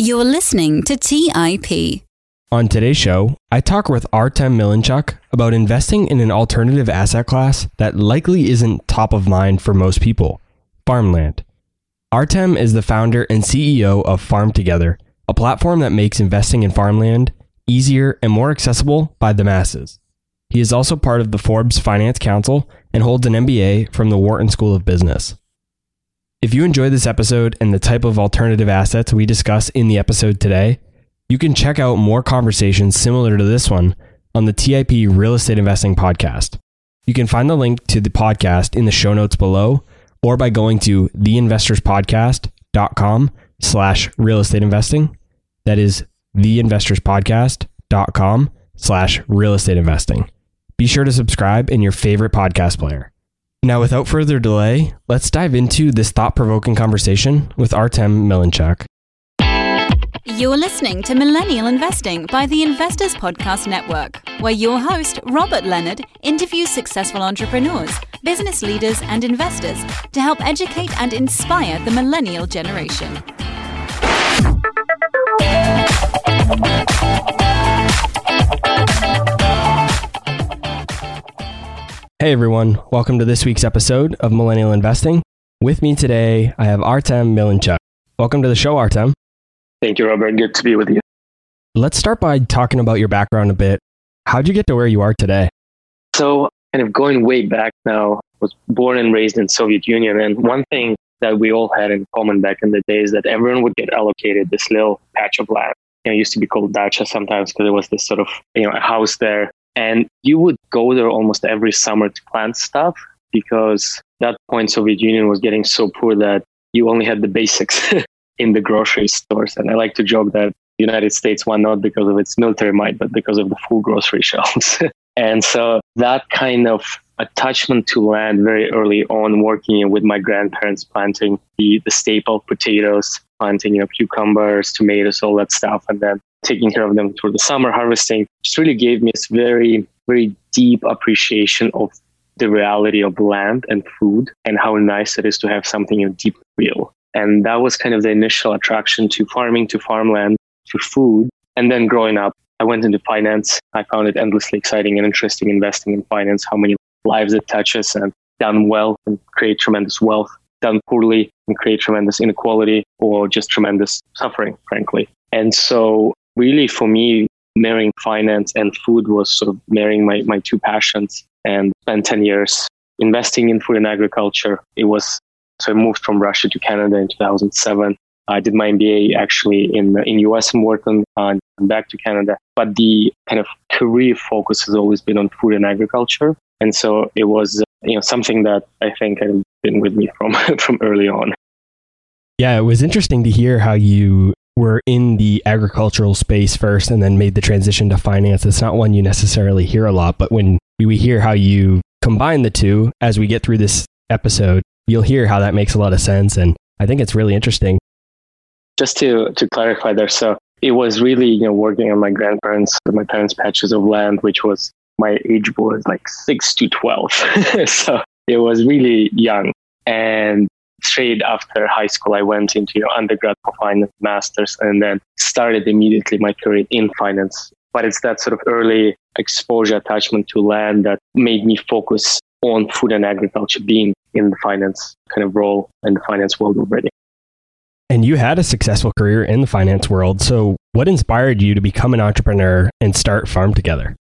You're listening to TIP. On today's show, I talk with Artem Milinchuk about investing in an alternative asset class that likely isn't top of mind for most people farmland. Artem is the founder and CEO of Farm Together, a platform that makes investing in farmland easier and more accessible by the masses. He is also part of the Forbes Finance Council and holds an MBA from the Wharton School of Business. If you enjoy this episode and the type of alternative assets we discuss in the episode today, you can check out more conversations similar to this one on the TIP Real Estate Investing podcast. You can find the link to the podcast in the show notes below or by going to theinvestorspodcast.com slash real estate investing. That is theinvestorspodcast.com slash real estate investing. Be sure to subscribe in your favorite podcast player. Now, without further delay, let's dive into this thought provoking conversation with Artem Milinchuk. You're listening to Millennial Investing by the Investors Podcast Network, where your host, Robert Leonard, interviews successful entrepreneurs, business leaders, and investors to help educate and inspire the millennial generation. Hey everyone, welcome to this week's episode of Millennial Investing. With me today, I have Artem Milinchuk. Welcome to the show, Artem. Thank you, Robert. Good to be with you. Let's start by talking about your background a bit. How'd you get to where you are today? So, kind of going way back now, was born and raised in Soviet Union, and one thing that we all had in common back in the day is that everyone would get allocated this little patch of land. You know, it used to be called dacha sometimes because it was this sort of you know a house there, and you would go there almost every summer to plant stuff because that point Soviet Union was getting so poor that you only had the basics in the grocery stores. And I like to joke that United States won not because of its military might, but because of the full grocery shelves. and so that kind of attachment to land very early on, working with my grandparents, planting the, the staple potatoes, planting you know cucumbers, tomatoes, all that stuff, and then taking care of them through the summer harvesting just really gave me this very, very deep appreciation of the reality of land and food and how nice it is to have something in deep real. And that was kind of the initial attraction to farming, to farmland, to food. And then growing up, I went into finance. I found it endlessly exciting and interesting investing in finance, how many lives it touches and done well and create tremendous wealth, done poorly and create tremendous inequality or just tremendous suffering, frankly. And so really for me, marrying finance and food was sort of marrying my, my two passions and spent 10 years investing in food and agriculture. It was, so I moved from Russia to Canada in 2007. I did my MBA actually in in US and Wharton uh, and back to Canada. But the kind of career focus has always been on food and agriculture, and so it was you know something that I think has been with me from from early on. Yeah, it was interesting to hear how you were in the agricultural space first and then made the transition to finance. It's not one you necessarily hear a lot, but when we hear how you combine the two as we get through this episode, you'll hear how that makes a lot of sense. And I think it's really interesting. Just to, to clarify there, so it was really, you know, working on my grandparents, my parents' patches of land, which was my age was like six to 12. so it was really young. And straight after high school, I went into undergrad for finance masters and then started immediately my career in finance. But it's that sort of early exposure attachment to land that made me focus on food and agriculture being in the finance kind of role and the finance world already. And you had a successful career in the finance world. So what inspired you to become an entrepreneur and start Farm Together?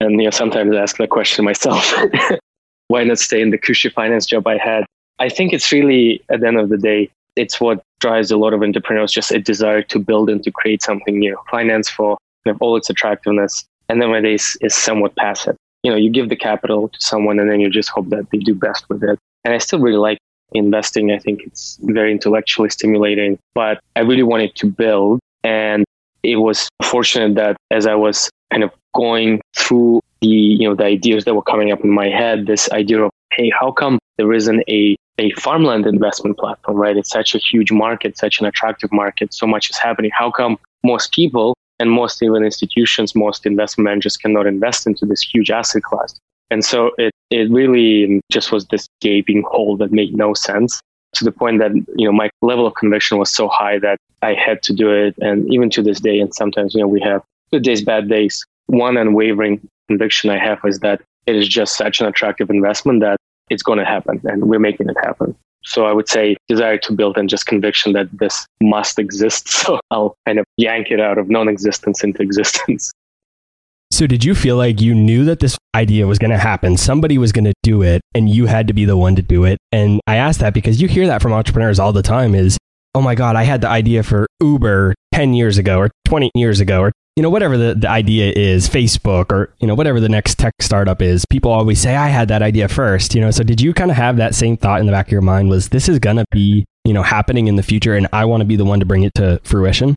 And you know, sometimes I ask that question myself. Why not stay in the cushy finance job I had I think it's really, at the end of the day, it's what drives a lot of entrepreneurs just a desire to build and to create something new. Finance for you know, all its attractiveness, and then when it is, is somewhat passive. You know, you give the capital to someone and then you just hope that they do best with it. And I still really like investing. I think it's very intellectually stimulating, but I really wanted to build. And it was fortunate that as I was kind of going through the, you know, the ideas that were coming up in my head, this idea of, hey, how come there isn't a a farmland investment platform, right? It's such a huge market, such an attractive market. So much is happening. How come most people and most even institutions, most investment managers cannot invest into this huge asset class? And so it, it really just was this gaping hole that made no sense. to the point that, you know, my level of conviction was so high that I had to do it. And even to this day, and sometimes, you know, we have good days, bad days. One unwavering conviction I have is that it is just such an attractive investment that it's going to happen and we're making it happen. So I would say desire to build and just conviction that this must exist. So I'll kind of yank it out of non existence into existence. So did you feel like you knew that this idea was going to happen? Somebody was going to do it and you had to be the one to do it. And I ask that because you hear that from entrepreneurs all the time is, "Oh my god, I had the idea for Uber 10 years ago or 20 years ago or you know whatever the, the idea is, Facebook or you know whatever the next tech startup is. People always say I had that idea first, you know. So did you kind of have that same thought in the back of your mind was this is going to be, you know, happening in the future and I want to be the one to bring it to fruition?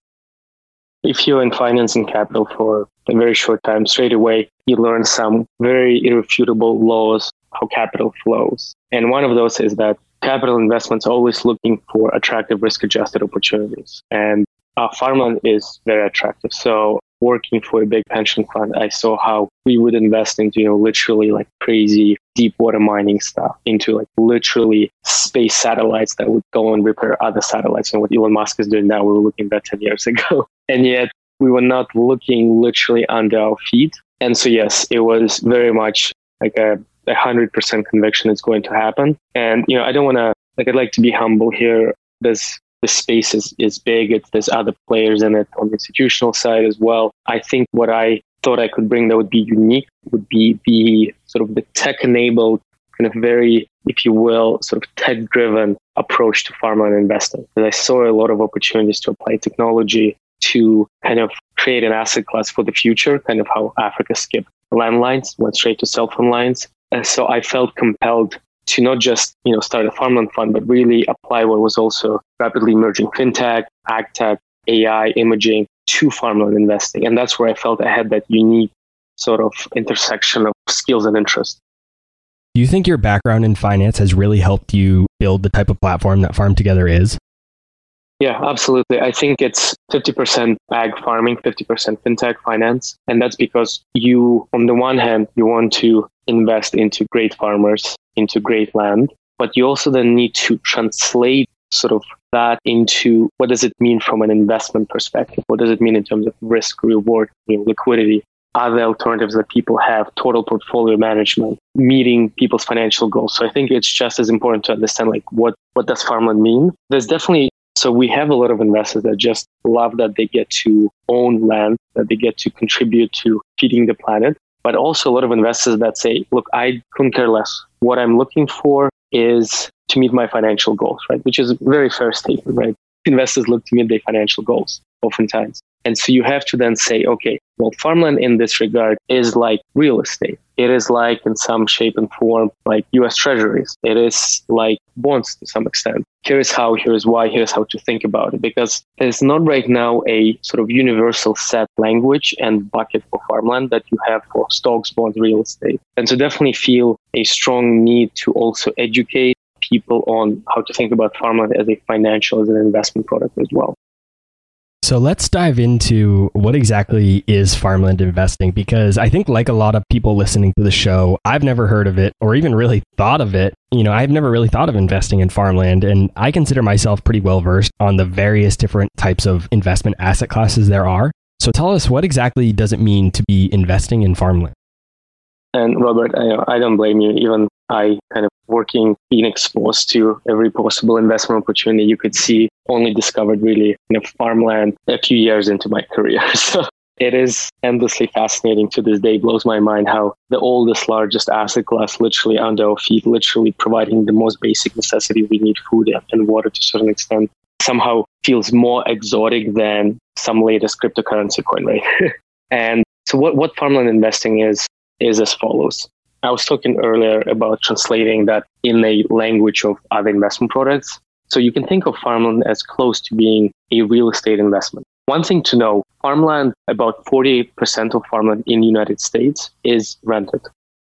if you're in finance and capital for a very short time, straight away you learn some very irrefutable laws how capital flows. And one of those is that capital investments are always looking for attractive risk adjusted opportunities. And uh, farmland is very attractive. So working for a big pension fund, I saw how we would invest into, you know, literally like crazy deep water mining stuff, into like literally space satellites that would go and repair other satellites. And what Elon Musk is doing now, we were looking at that 10 years ago. And yet we were not looking literally under our feet. And so, yes, it was very much like a, a hundred percent conviction it's going to happen. And, you know, I don't want to, like, I'd like to be humble here. This, the space is, is big. It's, there's other players in it on the institutional side as well. I think what I thought I could bring that would be unique would be the sort of the tech enabled kind of very, if you will, sort of tech driven approach to farmland investing. And I saw a lot of opportunities to apply technology to kind of create an asset class for the future, kind of how Africa skipped landlines, went straight to cell phone lines. And so I felt compelled to not just you know start a farmland fund, but really apply what was also rapidly emerging fintech, agtech, AI, imaging to farmland investing. And that's where I felt I had that unique sort of intersection of skills and interest. Do you think your background in finance has really helped you build the type of platform that Farm Together is? Yeah, absolutely. I think it's 50% ag farming, 50% fintech finance. And that's because you, on the one hand, you want to invest into great farmers, into great land, but you also then need to translate sort of that into what does it mean from an investment perspective? What does it mean in terms of risk, reward, you know, liquidity? Other alternatives that people have, total portfolio management, meeting people's financial goals. So I think it's just as important to understand like what what does farmland mean. There's definitely so we have a lot of investors that just love that they get to own land, that they get to contribute to feeding the planet. But also a lot of investors that say, look, I couldn't care less. What I'm looking for is to meet my financial goals, right? Which is a very fair statement, right? Investors look to meet their financial goals oftentimes. And so you have to then say, okay, well, farmland in this regard is like real estate. It is like, in some shape and form, like US treasuries. It is like bonds to some extent. Here's how, here's why, here's how to think about it. Because there's not right now a sort of universal set language and bucket for farmland that you have for stocks, bonds, real estate. And so definitely feel a strong need to also educate people on how to think about farmland as a financial, as an investment product as well. So let's dive into what exactly is farmland investing because I think like a lot of people listening to the show, I've never heard of it or even really thought of it. You know, I've never really thought of investing in farmland and I consider myself pretty well versed on the various different types of investment asset classes there are. So tell us what exactly does it mean to be investing in farmland? And Robert, I, I don't blame you. Even I kind of working, being exposed to every possible investment opportunity you could see, only discovered really in farmland a few years into my career. So it is endlessly fascinating to this day. blows my mind how the oldest, largest asset class, literally under our feet, literally providing the most basic necessity we need food and water to a certain extent, somehow feels more exotic than some latest cryptocurrency coin, right? and so what, what farmland investing is, is as follows. I was talking earlier about translating that in a language of other investment products. So you can think of farmland as close to being a real estate investment. One thing to know, farmland, about 48% of farmland in the United States is rented.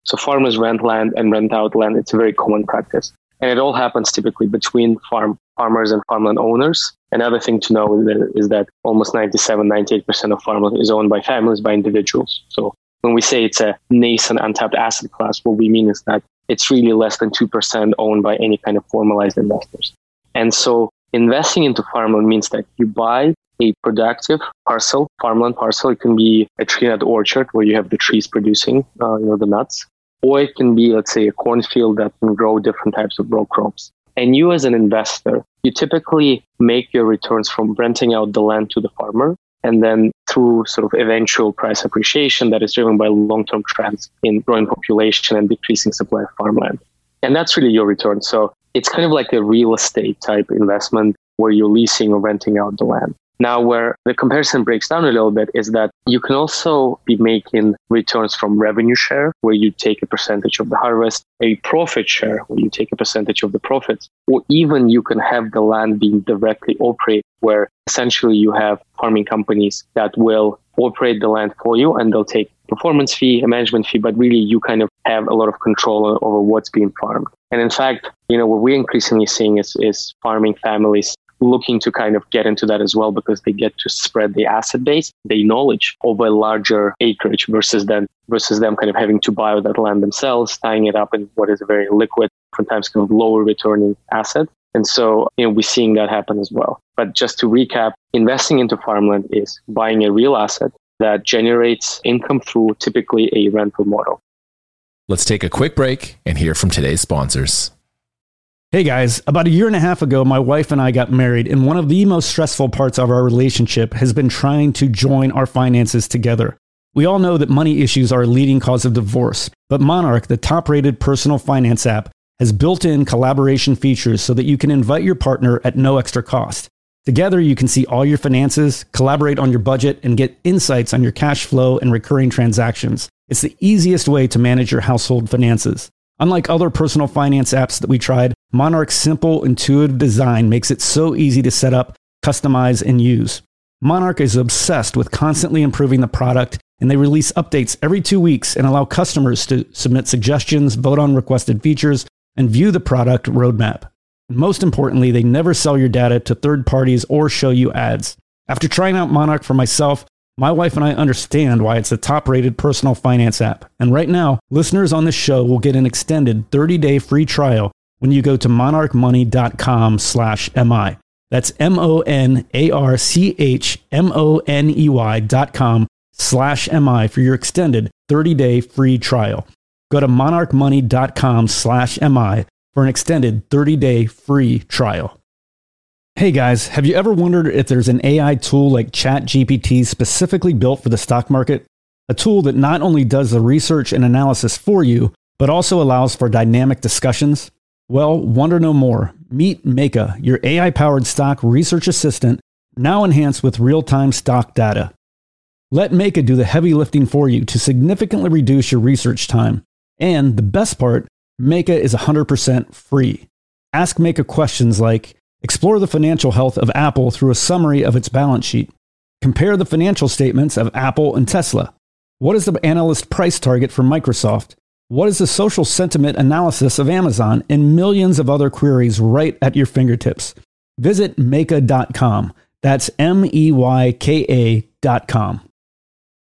So farmers rent land and rent out land. It's a very common practice. And it all happens typically between farm farmers and farmland owners. Another thing to know is that almost 97, 98% of farmland is owned by families, by individuals. So when we say it's a nascent untapped asset class, what we mean is that it's really less than 2% owned by any kind of formalized investors. And so investing into farmland means that you buy a productive parcel, farmland parcel. It can be a tree nut orchard where you have the trees producing, uh, you know, the nuts, or it can be, let's say, a cornfield that can grow different types of row crops. And you, as an investor, you typically make your returns from renting out the land to the farmer and then through sort of eventual price appreciation that is driven by long-term trends in growing population and decreasing supply of farmland. And that's really your return. So it's kind of like a real estate type investment where you're leasing or renting out the land. Now, where the comparison breaks down a little bit is that you can also be making returns from revenue share, where you take a percentage of the harvest, a profit share, where you take a percentage of the profits, or even you can have the land being directly operated, where essentially you have farming companies that will operate the land for you and they'll take performance fee, a management fee, but really you kind of have a lot of control over what's being farmed. And in fact, you know, what we're increasingly seeing is, is farming families looking to kind of get into that as well because they get to spread the asset base, the knowledge over a larger acreage versus then versus them kind of having to buy that land themselves, tying it up in what is a very liquid, sometimes kind of lower returning asset. And so, you know, we're seeing that happen as well. But just to recap, investing into farmland is buying a real asset that generates income through typically a rental model. Let's take a quick break and hear from today's sponsors. Hey guys, about a year and a half ago, my wife and I got married, and one of the most stressful parts of our relationship has been trying to join our finances together. We all know that money issues are a leading cause of divorce, but Monarch, the top rated personal finance app, has built in collaboration features so that you can invite your partner at no extra cost. Together, you can see all your finances, collaborate on your budget, and get insights on your cash flow and recurring transactions. It's the easiest way to manage your household finances. Unlike other personal finance apps that we tried, Monarch's simple, intuitive design makes it so easy to set up, customize, and use. Monarch is obsessed with constantly improving the product, and they release updates every two weeks and allow customers to submit suggestions, vote on requested features, and view the product roadmap. Most importantly, they never sell your data to third parties or show you ads. After trying out Monarch for myself, my wife and I understand why it's the top rated personal finance app. And right now, listeners on this show will get an extended 30 day free trial when you go to monarchmoney.com slash MI. That's M O N A R C H M O N E Y dot com slash MI for your extended 30 day free trial. Go to monarchmoney.com slash MI for an extended 30 day free trial. Hey guys, have you ever wondered if there's an AI tool like ChatGPT specifically built for the stock market? A tool that not only does the research and analysis for you, but also allows for dynamic discussions? Well, wonder no more. Meet Meyka, your AI powered stock research assistant, now enhanced with real time stock data. Let Meyka do the heavy lifting for you to significantly reduce your research time. And the best part, Meyka is 100% free. Ask Meyka questions like, Explore the financial health of Apple through a summary of its balance sheet. Compare the financial statements of Apple and Tesla. What is the analyst price target for Microsoft? What is the social sentiment analysis of Amazon? And millions of other queries right at your fingertips. Visit Meyka.com. That's M E Y K A.com.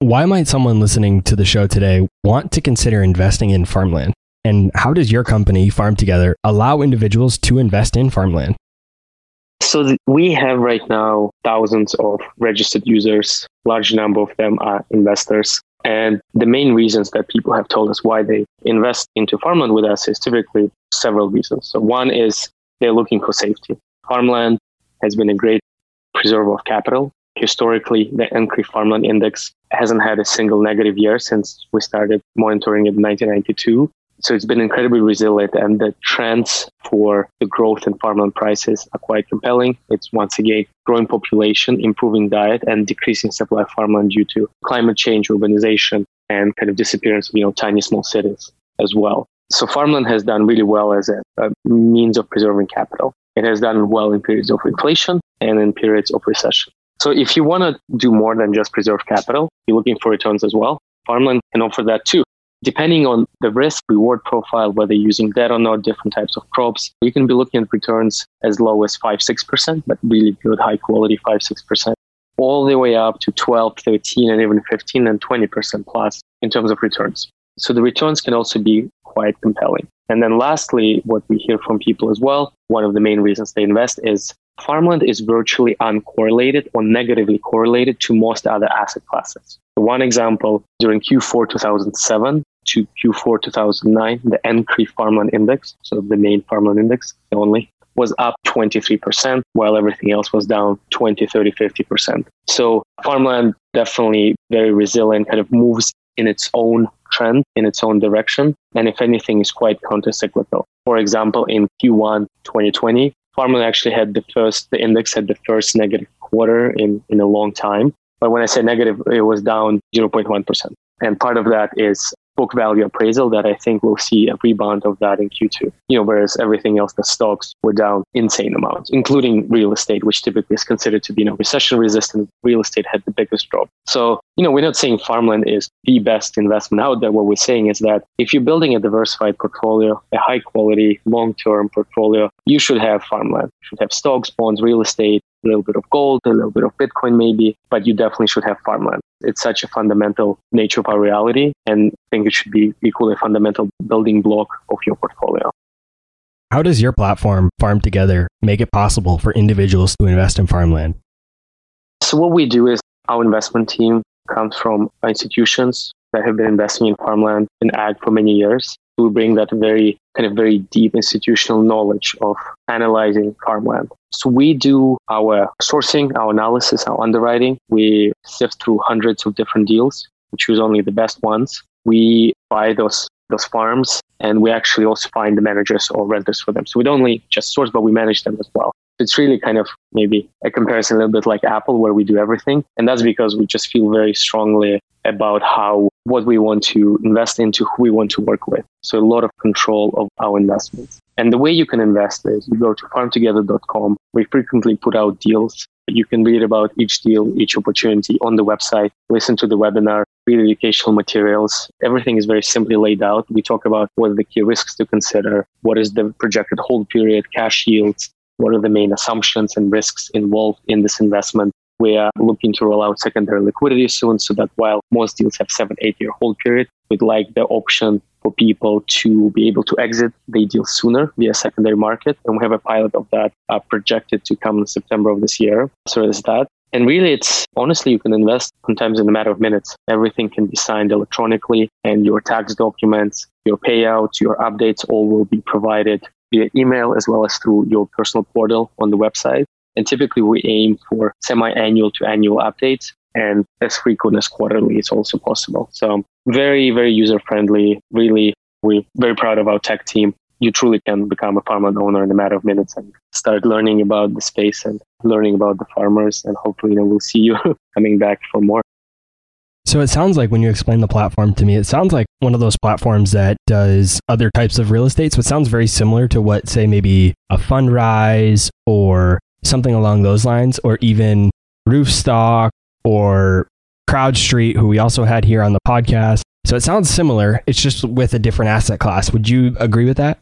Why might someone listening to the show today want to consider investing in farmland? And how does your company, Farm Together, allow individuals to invest in farmland? So th- we have right now thousands of registered users. Large number of them are investors. And the main reasons that people have told us why they invest into farmland with us is typically several reasons. So one is they're looking for safety. Farmland has been a great preserver of capital. Historically, the NCREIF Farmland Index hasn't had a single negative year since we started monitoring it in 1992. So it's been incredibly resilient, and the trends for the growth in farmland prices are quite compelling. It's once again growing population, improving diet, and decreasing supply of farmland due to climate change, urbanization, and kind of disappearance of you know tiny small cities as well. So farmland has done really well as a, a means of preserving capital. It has done well in periods of inflation and in periods of recession. So if you want to do more than just preserve capital, you're looking for returns as well. Farmland can offer that too. Depending on the risk reward profile, whether using debt or not, different types of crops, you can be looking at returns as low as 5 6%, but really good, high quality 5 6%, all the way up to 12, 13, and even 15 and 20% plus in terms of returns. So the returns can also be quite compelling. And then lastly, what we hear from people as well, one of the main reasons they invest is farmland is virtually uncorrelated or negatively correlated to most other asset classes. One example, during Q4 2007 to Q4 2009, the NCREIF farmland index, so the main farmland index only, was up 23%, while everything else was down 20, 30, 50%. So farmland definitely very resilient, kind of moves in its own trend, in its own direction, and if anything, is quite countercyclical. For example, in Q1 2020, farmland actually had the first, the index had the first negative quarter in, in a long time. But when I say negative, it was down 0.1%. And part of that is book value appraisal that I think we'll see a rebound of that in Q2. You know, whereas everything else, the stocks were down insane amounts, including real estate, which typically is considered to be, you know, recession resistant. Real estate had the biggest drop. So, you know, we're not saying farmland is the best investment out there. What we're saying is that if you're building a diversified portfolio, a high quality, long term portfolio, you should have farmland. You should have stocks, bonds, real estate, a little bit of gold, a little bit of Bitcoin maybe, but you definitely should have farmland. It's such a fundamental nature of our reality, and I think it should be equally a fundamental building block of your portfolio. How does your platform, Farm Together, make it possible for individuals to invest in farmland? So, what we do is our investment team comes from institutions that have been investing in farmland and ag for many years we bring that very kind of very deep institutional knowledge of analyzing farmland. So we do our sourcing, our analysis, our underwriting. We sift through hundreds of different deals. We choose only the best ones. We buy those those farms and we actually also find the managers or renters for them. So we don't only just source, but we manage them as well. It's really kind of maybe a comparison a little bit like Apple, where we do everything. And that's because we just feel very strongly about how what we want to invest into, who we want to work with. So a lot of control of our investments. And the way you can invest is you go to farmtogether.com. We frequently put out deals. You can read about each deal, each opportunity on the website, listen to the webinar, read educational materials. Everything is very simply laid out. We talk about what are the key risks to consider, what is the projected hold period, cash yields, what are the main assumptions and risks involved in this investment, we are looking to roll out secondary liquidity soon so that while most deals have seven, eight year hold period, we'd like the option for people to be able to exit the deal sooner via secondary market. And we have a pilot of that uh, projected to come in September of this year. So there's that. And really, it's honestly, you can invest sometimes in a matter of minutes. Everything can be signed electronically, and your tax documents, your payouts, your updates all will be provided via email as well as through your personal portal on the website. And typically we aim for semi-annual to annual updates and as frequent as quarterly is also possible. So very, very user friendly. Really, we're very proud of our tech team. You truly can become a farmland owner in a matter of minutes and start learning about the space and learning about the farmers. And hopefully, you know, we'll see you coming back for more. So it sounds like when you explain the platform to me, it sounds like one of those platforms that does other types of real estate. So it sounds very similar to what, say, maybe a Fundrise or something along those lines, or even Roofstock or CrowdStreet, who we also had here on the podcast. So it sounds similar. It's just with a different asset class. Would you agree with that?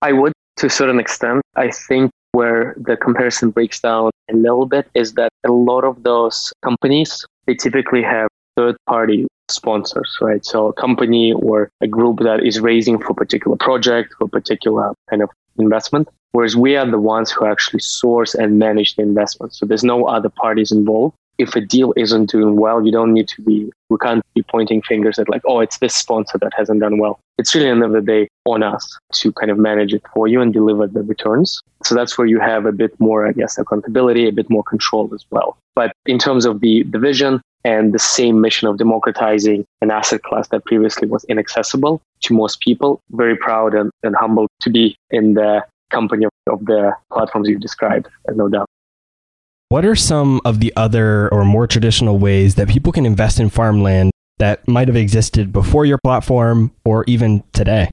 I would to a certain extent. I think where the comparison breaks down a little bit is that a lot of those companies, they typically have third party sponsors, right? So a company or a group that is raising for a particular project, for a particular kind of investment. Whereas we are the ones who actually source and manage the investment. So there's no other parties involved. if a deal isn't doing well, you don't need to be, we can't be pointing fingers at like, oh, it's this sponsor that hasn't done well. It's really, end of the day, on us to kind of manage it for you and deliver the returns. So that's where you have a bit more, I guess, accountability, a bit more control as well. But in terms of the, the vision and the same mission of democratizing an asset class that previously was inaccessible to most people, very proud and, and humbled to be in the company of, of the platforms you described, no doubt. What are some of the other or more traditional ways that people can invest in farmland that might have existed before your platform or even today?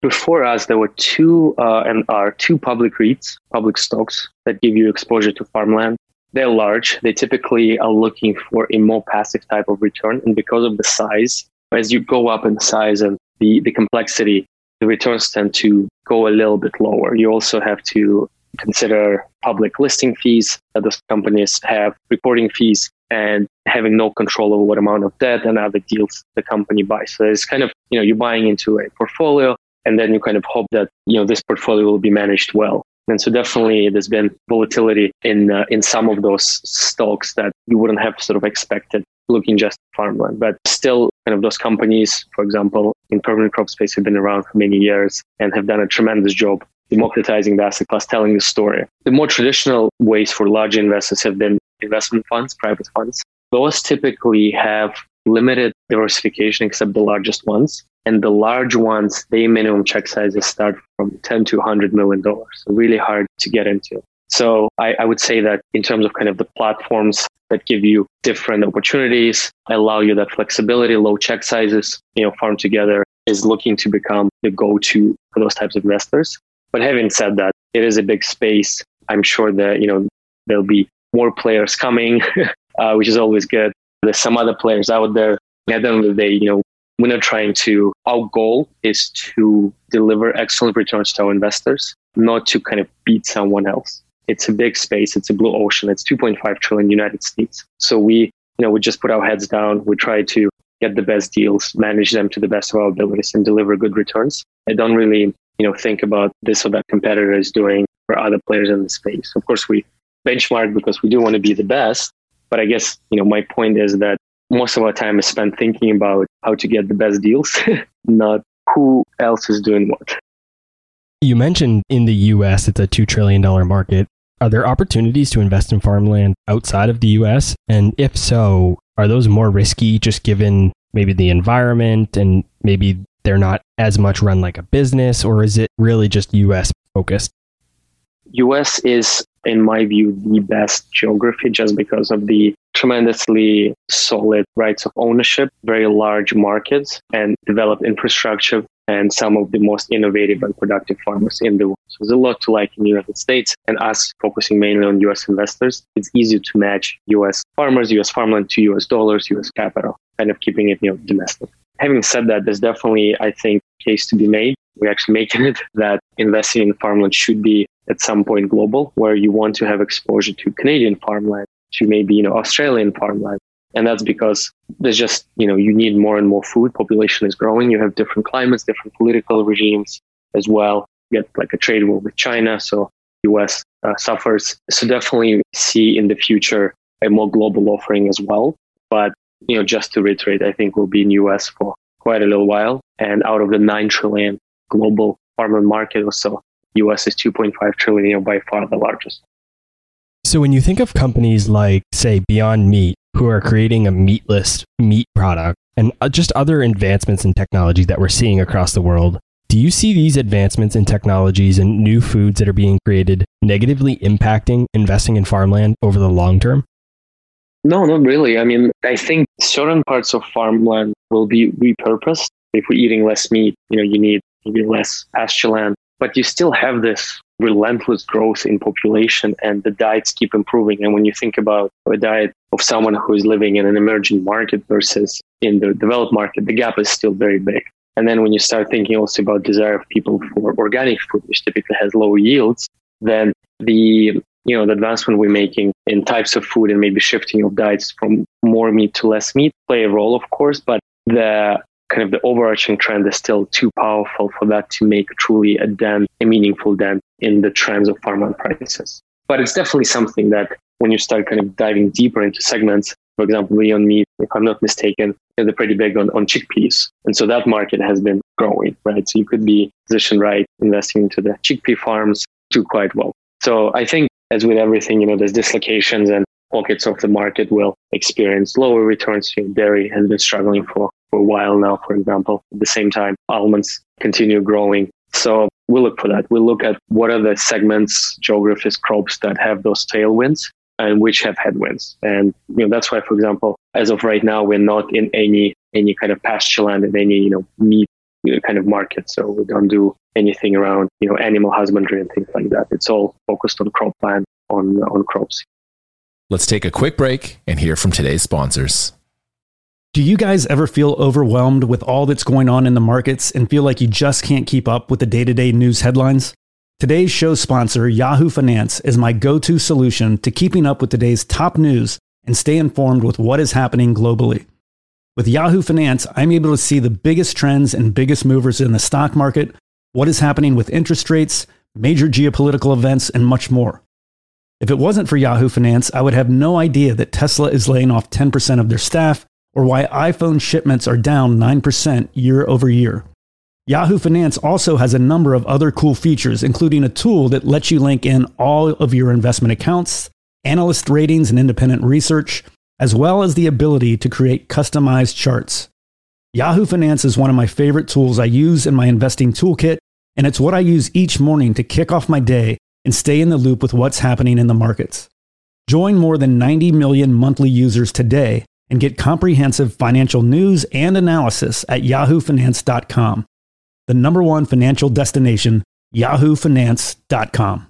Before us, there were two uh, and are two public REITs, public stocks that give you exposure to farmland. They're large. They typically are looking for a more passive type of return. And because of the size, as you go up in size and the, the complexity, the returns tend to go a little bit lower. You also have to consider public listing fees that those companies have, reporting fees, and having no control over what amount of debt and other deals the company buys. So it's kind of, you know, you're buying into a portfolio and then you kind of hope that, you know, this portfolio will be managed well. And so definitely there's been volatility in uh, in some of those stocks that you wouldn't have sort of expected looking just at farmland. But still kind of those companies, for example, in permanent crop space have been around for many years and have done a tremendous job democratizing the asset class, telling the story. The more traditional ways for large investors have been investment funds, private funds. Those typically have limited diversification except the largest ones. And the large ones, their minimum check sizes start from 10 to 100 million dollars. So really hard to get into. So I, I, would say that in terms of kind of the platforms that give you different opportunities, allow you that flexibility, low check sizes, you know, farm together is looking to become the go-to for those types of investors. But having said that, it is a big space. I'm sure that, you know, there'll be more players coming, uh, which is always good. There's some other players out there. At the end of the day, you know, we're not trying to, our goal is to deliver excellent returns to our investors, not to kind of beat someone else. It's a big space. It's a blue ocean. It's 2.5 trillion United States. So we, you know, we just put our heads down. We try to get the best deals, manage them to the best of our abilities and deliver good returns. I don't really you know, think about this or that competitor is doing for other players in the space. Of course, we benchmark because we do want to be the best. But I guess, you know, my point is that most of our time is spent thinking about how to get the best deals, not who else is doing what. You mentioned in the US, it's a $2 trillion market. Are there opportunities to invest in farmland outside of the US? And if so, are those more risky just given maybe the environment and maybe they're not as much run like a business, or is it really just US focused? US is, in my view, the best geography just because of the tremendously solid rights of ownership, very large markets, and developed infrastructure, and some of the most innovative and productive farmers in the world. So there's a lot to like in the United States, and us focusing mainly on US investors, it's easy to match US farmers, US farmland to US dollars, US capital, kind of keeping it you know, domestic having said that, there's definitely, I think, case to be made. We're actually making it that investing in farmland should be at some point global, where you want to have exposure to Canadian farmland, to maybe, you know, Australian farmland. And that's because there's just, you know, you need more and more food. Population is growing. You have different climates, different political regimes as well. You get like a trade war with China. So US uh, suffers. So definitely see in the future a more global offering as well. But you know, just to reiterate, I think we'll be in US for quite a little while. And out of the 9 trillion global farmer market or so, US is 2.5 trillion, you know, by far the largest. So when you think of companies like, say, Beyond Meat, who are creating a meatless meat product and uh, just other advancements in technology that we're seeing across the world, do you see these advancements in technologies and new foods that are being created negatively impacting investing in farmland over the long term? No, not really. I mean, I think certain parts of farmland will be repurposed. If we're eating less meat, you know, you need maybe less pasture land, but you still have this relentless growth in population and the diets keep improving. And when you think about a diet of someone who is living in an emerging market versus in the developed market, the gap is still very big. And then when you start thinking also about desire of people for organic food, which typically has lower yields, then the you know the advancement we're making in types of food and maybe shifting of diets from more meat to less meat play a role of course but the kind of the overarching trend is still too powerful for that to make truly a dent a meaningful dent in the trends of farmland prices but it's definitely something that when you start kind of diving deeper into segments, for example, Beyond Meat, if I'm not mistaken, they're pretty big on, on chickpeas. And so that market has been growing, right? So you could be positioned right, investing into the chickpea farms, do quite well. So I think as with everything, you know, there's dislocations and pockets of the market will experience lower returns. You know, dairy has been struggling for, for a while now, for example. At the same time, almonds continue growing. So we'll look for that. We'll look at what are the segments, geographies, crops that have those tailwinds and which have headwinds. And you know, that's why, for example, as of right now, we're not in any any kind of pasture land and any you know meat kind of market. So we don't do anything around you know animal husbandry and things like that. It's all focused on cropland on on crops. Let's take a quick break and hear from today's sponsors. Do you guys ever feel overwhelmed with all that's going on in the markets and feel like you just can't keep up with the day to day news headlines? Today's show sponsor, Yahoo Finance, is my go to solution to keeping up with today's top news and stay informed with what is happening globally. With Yahoo Finance, I'm able to see the biggest trends and biggest movers in the stock market, what is happening with interest rates, major geopolitical events, and much more. If it wasn't for Yahoo Finance, I would have no idea that Tesla is laying off 10% of their staff or why iPhone shipments are down 9% year over year. Yahoo Finance also has a number of other cool features, including a tool that lets you link in all of your investment accounts, analyst ratings, and independent research, as well as the ability to create customized charts. Yahoo Finance is one of my favorite tools I use in my investing toolkit, and it's what I use each morning to kick off my day and stay in the loop with what's happening in the markets. Join more than 90 million monthly users today and get comprehensive financial news and analysis at yahoofinance.com. The number one financial destination, yahoofinance.com.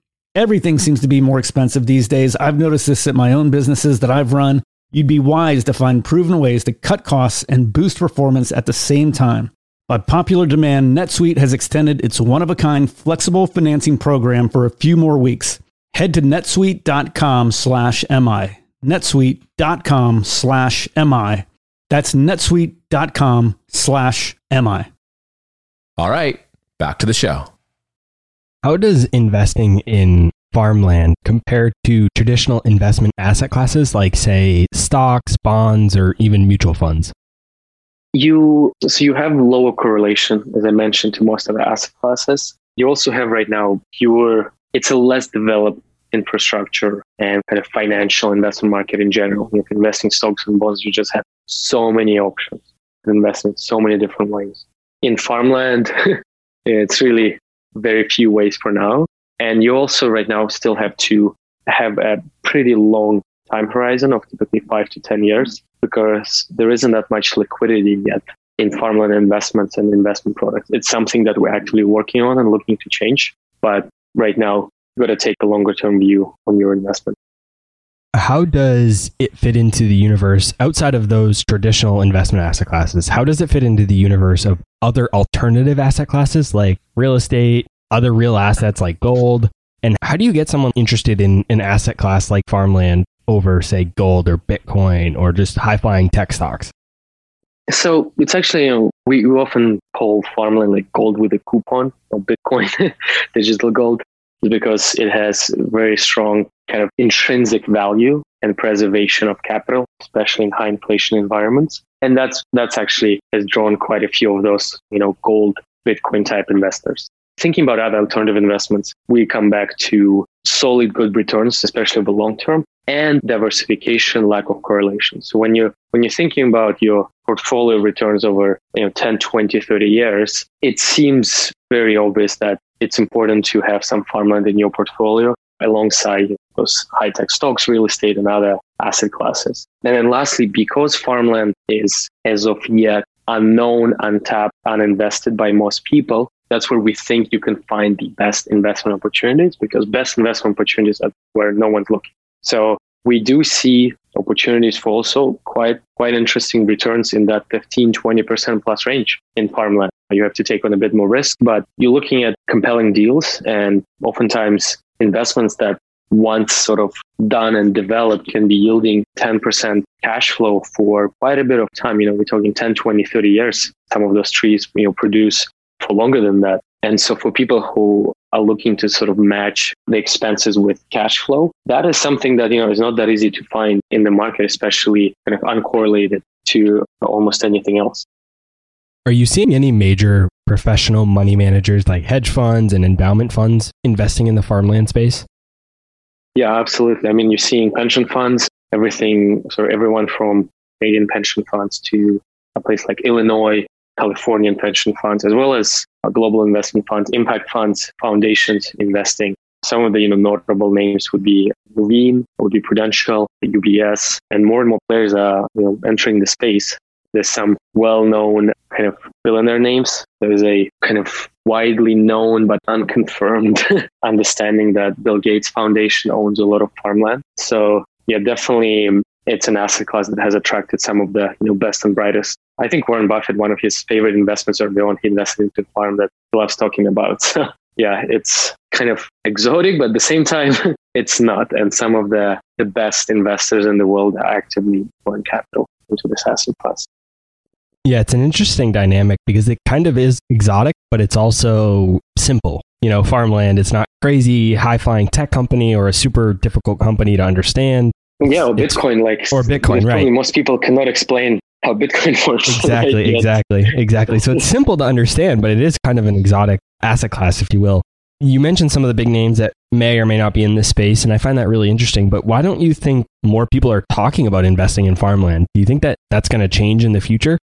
Everything seems to be more expensive these days. I've noticed this at my own businesses that I've run. You'd be wise to find proven ways to cut costs and boost performance at the same time. By popular demand, NetSuite has extended its one of a kind flexible financing program for a few more weeks. Head to netsuite.com slash MI. netsuite.com slash MI that's netsuite.com slash MI. All right, back to the show. How does investing in farmland compare to traditional investment asset classes like, say, stocks, bonds, or even mutual funds? You so you have lower correlation, as I mentioned, to most of the asset classes. You also have right now fewer. It's a less developed infrastructure and kind of financial investment market in general. If investing stocks and bonds, you just have so many options to invest in so many different ways. In farmland, it's really very few ways for now. And you also right now still have to have a pretty long time horizon of typically five to 10 years because there isn't that much liquidity yet in farmland investments and investment products. It's something that we're actually working on and looking to change. But right now, you've got to take a longer term view on your investment. How does it fit into the universe outside of those traditional investment asset classes? How does it fit into the universe of other alternative asset classes like real estate, other real assets like gold? And how do you get someone interested in an asset class like farmland over, say, gold or Bitcoin or just high flying tech stocks? So it's actually, you know, we, we often call farmland like gold with a coupon or Bitcoin, digital gold, because it has very strong kind of intrinsic value and preservation of capital, especially in high inflation environments. And that's that's actually has drawn quite a few of those, you know, gold, Bitcoin type investors. Thinking about other alternative investments, we come back to solid good returns, especially over long term, and diversification, lack of correlation. So when you're when you're thinking about your portfolio returns over you know 10, 20, 30 years, it seems very obvious that it's important to have some farmland in your portfolio alongside those high tech stocks, real estate, and other asset classes. And then lastly, because farmland is as of yet unknown, untapped, uninvested by most people, that's where we think you can find the best investment opportunities because best investment opportunities are where no one's looking. So we do see opportunities for also quite quite interesting returns in that 15 20% plus range in farmland. You have to take on a bit more risk but you're looking at compelling deals and oftentimes investments that once sort of done and developed can be yielding 10% cash flow for quite a bit of time. You know we're talking 10 20 30 years. Some of those trees you know produce for longer than that and so for people who are looking to sort of match the expenses with cash flow, that is something that, you know, is not that easy to find in the market, especially kind of uncorrelated to almost anything else. Are you seeing any major professional money managers like hedge funds and endowment funds investing in the farmland space? Yeah, absolutely. I mean, you're seeing pension funds, everything, so everyone from Canadian pension funds to a place like Illinois, Californian pension funds, as well as global investment funds, impact funds, foundations investing. Some of the you know, notable names would be Nuveen, would be Prudential, UBS, and more and more players are you know, entering the space. There's some well-known kind of billionaire names. There's a kind of widely known but unconfirmed understanding that Bill Gates Foundation owns a lot of farmland. So yeah, definitely um, it's an asset class that has attracted some of the you know best and brightest. I think Warren Buffett, one of his favorite investments early on, he invested into a farm that he loves talking about. So yeah, it's kind of exotic, but at the same time, it's not. And some of the, the best investors in the world are actively pouring capital into this asset class. Yeah, it's an interesting dynamic because it kind of is exotic, but it's also simple. You know, farmland, it's not crazy high flying tech company or a super difficult company to understand. Yeah, or Bitcoin, like or Bitcoin, right? Most people cannot explain how Bitcoin works. Exactly, exactly, exactly. So it's simple to understand, but it is kind of an exotic asset class, if you will. You mentioned some of the big names that may or may not be in this space, and I find that really interesting. But why don't you think more people are talking about investing in farmland? Do you think that that's going to change in the future?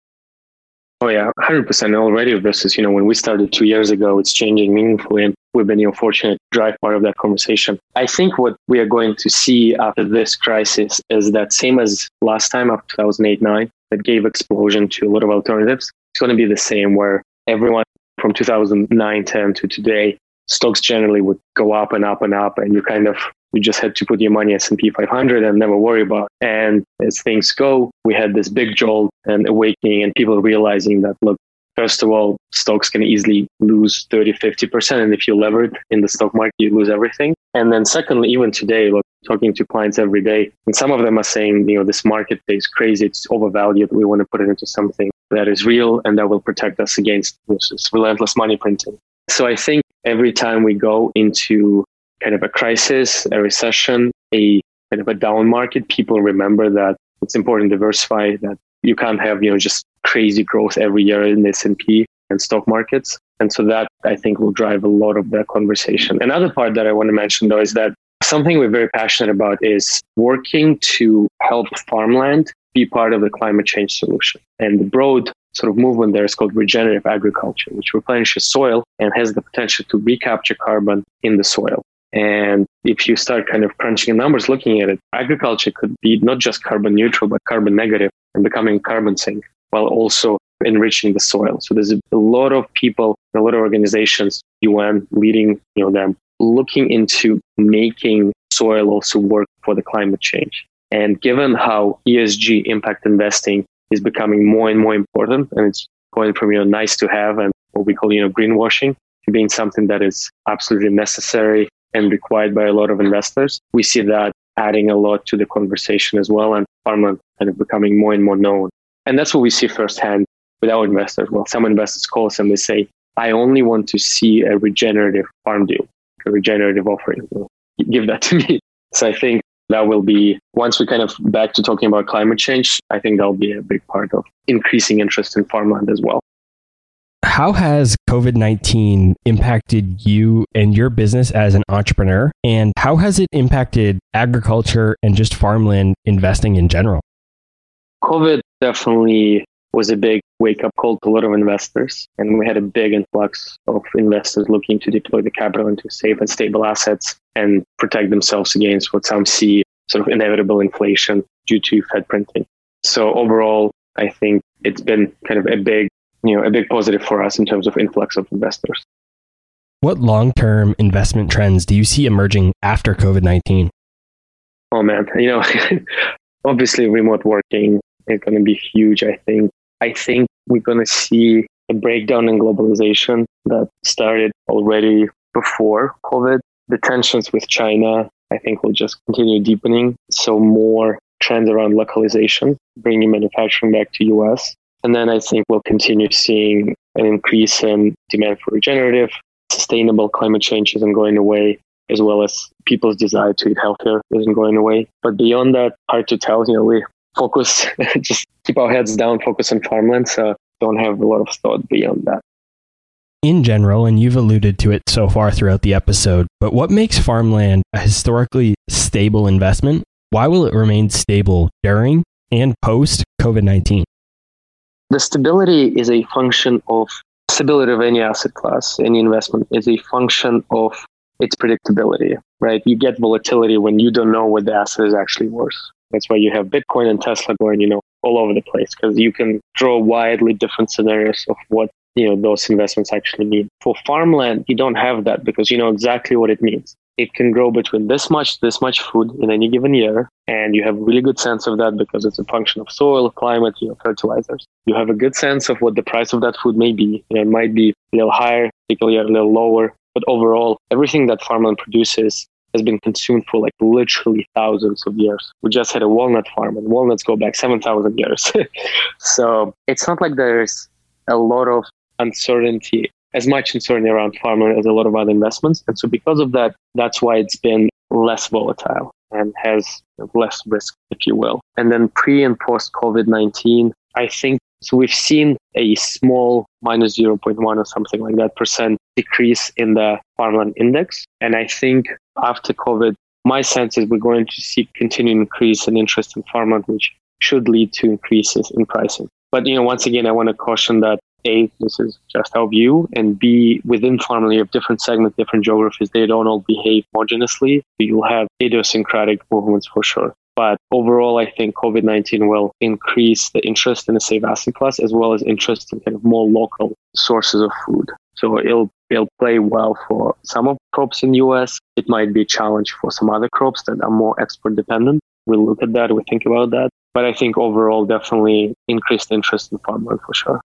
Oh yeah, hundred percent. Already, Versus you know when we started two years ago, it's changing meaningfully, and we've been you know fortunate to drive part of that conversation. I think what we are going to see after this crisis is that same as last time after 2008 nine that gave explosion to a lot of alternatives. It's going to be the same where everyone from 2009 10 to today stocks generally would go up and up and up, and you kind of you just had to put your money S&P 500 and never worry about. It. And as things go, we had this big jolt and awakening and people realizing that, look, first of all, stocks can easily lose 30, 50%. And if you levered in the stock market, you lose everything. And then secondly, even today, look, talking to clients every day, and some of them are saying, you know, this market is crazy. It's overvalued. We want to put it into something that is real and that will protect us against this relentless money printing. So I think every time we go into kind of a crisis, a recession, a kind of a down market, people remember that it's important to diversify, that you can't have, you know, just crazy growth every year in the S&P and stock markets. And so that I think will drive a lot of the conversation. Another part that I want to mention though is that something we're very passionate about is working to help farmland be part of the climate change solution. And the broad sort of movement there is called regenerative agriculture, which replenishes soil and has the potential to recapture carbon in the soil. And if you start kind of crunching the numbers, looking at it, agriculture could be not just carbon neutral, but carbon negative and becoming carbon sink while also enriching the soil. So there's a lot of people, a lot of organizations, UN leading, you know, them looking into making soil also work for the climate change. And given how ESG impact investing is becoming more and more important, and it's going from you know nice to have and what we call you know greenwashing to being something that is absolutely necessary and required by a lot of investors, we see that adding a lot to the conversation as well, and farmland kind of becoming more and more known. And that's what we see firsthand with our investors. Well, some investors call us and they say, "I only want to see a regenerative farm deal, a regenerative offering. Give that to me." So I think that will be once we kind of back to talking about climate change i think that'll be a big part of increasing interest in farmland as well how has covid-19 impacted you and your business as an entrepreneur and how has it impacted agriculture and just farmland investing in general covid definitely was a big wake up call to a lot of investors. And we had a big influx of investors looking to deploy the capital into safe and stable assets and protect themselves against what some see sort of inevitable inflation due to Fed printing. So overall, I think it's been kind of a big, you know, a big positive for us in terms of influx of investors. What long-term investment trends do you see emerging after COVID-19? Oh man, you know, obviously remote working is going to be huge, I think. I think we're going to see a breakdown in globalization that started already before COVID. The tensions with China, I think, will just continue deepening. So more trends around localization, bringing manufacturing back to US. And then I think we'll continue seeing an increase in demand for regenerative, sustainable climate change isn't going away, as well as people's desire to eat healthier isn't going away. But beyond that, hard to tell. You know, we focus, just keep our heads down, focus on farmland. So don't have a lot of thought beyond that. In general, and you've alluded to it so far throughout the episode, but what makes farmland a historically stable investment? Why will it remain stable during and post COVID 19? The stability is a function of stability of any asset class, any investment is a function of its predictability, right? You get volatility when you don't know what the asset is actually worth. That's why you have Bitcoin and Tesla going, you know, all over the place because you can draw widely different scenarios of what you know those investments actually mean. For farmland, you don't have that because you know exactly what it means. It can grow between this much, this much food in any given year, and you have really good sense of that because it's a function of soil, climate, you know, fertilizers. You have a good sense of what the price of that food may be. It might be a little higher, particularly a little lower, but overall, everything that farmland produces has been consumed for like literally thousands of years. We just had a walnut farm, and walnuts go back 7,000 years. so it's not like there's a lot of uncertainty, as much uncertainty around farming as a lot of other investments. And so because of that, that's why it's been less volatile and has less risk, if you will. And then pre and post COVID 19, I think so we've seen a small minus 0.1 or something like that percent decrease in the farmland index. And I think after COVID, my sense is we're going to see continued increase in interest in farmland, which should lead to increases in pricing. But you know, once again, I want to caution that a, this is just our view, and B, within farmland, you have different segments, different geographies. They don't all behave homogeneously. You'll have idiosyncratic movements for sure. But overall, I think COVID 19 will increase the interest in the safe asset class as well as interest in kind of more local sources of food. So it'll it'll play well for some of crops in US. It might be a challenge for some other crops that are more export dependent. We'll look at that, we think about that. But I think overall definitely increased interest in farmland for sure.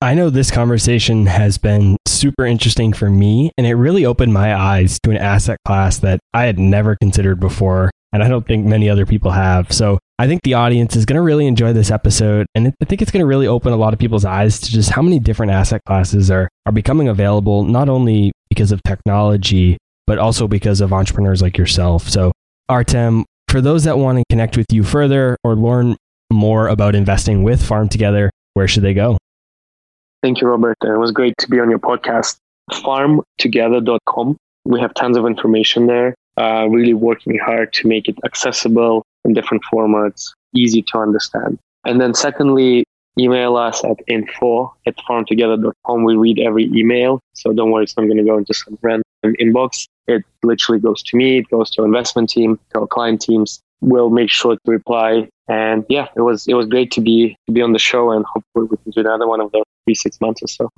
I know this conversation has been super interesting for me, and it really opened my eyes to an asset class that I had never considered before, and I don't think many other people have. So I think the audience is going to really enjoy this episode. And I think it's going to really open a lot of people's eyes to just how many different asset classes are, are becoming available, not only because of technology, but also because of entrepreneurs like yourself. So, Artem, for those that want to connect with you further or learn more about investing with Farm Together, where should they go? Thank you, Robert. It was great to be on your podcast. Farmtogether.com. We have tons of information there. Uh, really working hard to make it accessible in different formats, easy to understand. And then secondly, email us at info at farmtogether.com. We read every email. So don't worry, it's not going to go into some random inbox. It literally goes to me, it goes to our investment team, to our client teams. We'll make sure to reply. And yeah, it was it was great to be to be on the show, and hopefully we can do another one of the three six months or so.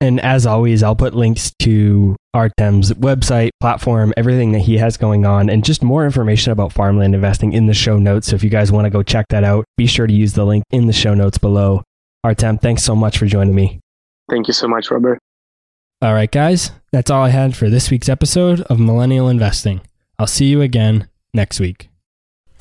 And as always, I'll put links to Artem's website, platform, everything that he has going on, and just more information about farmland investing in the show notes. So if you guys want to go check that out, be sure to use the link in the show notes below. Artem, thanks so much for joining me. Thank you so much, Robert. All right, guys, that's all I had for this week's episode of Millennial Investing. I'll see you again next week.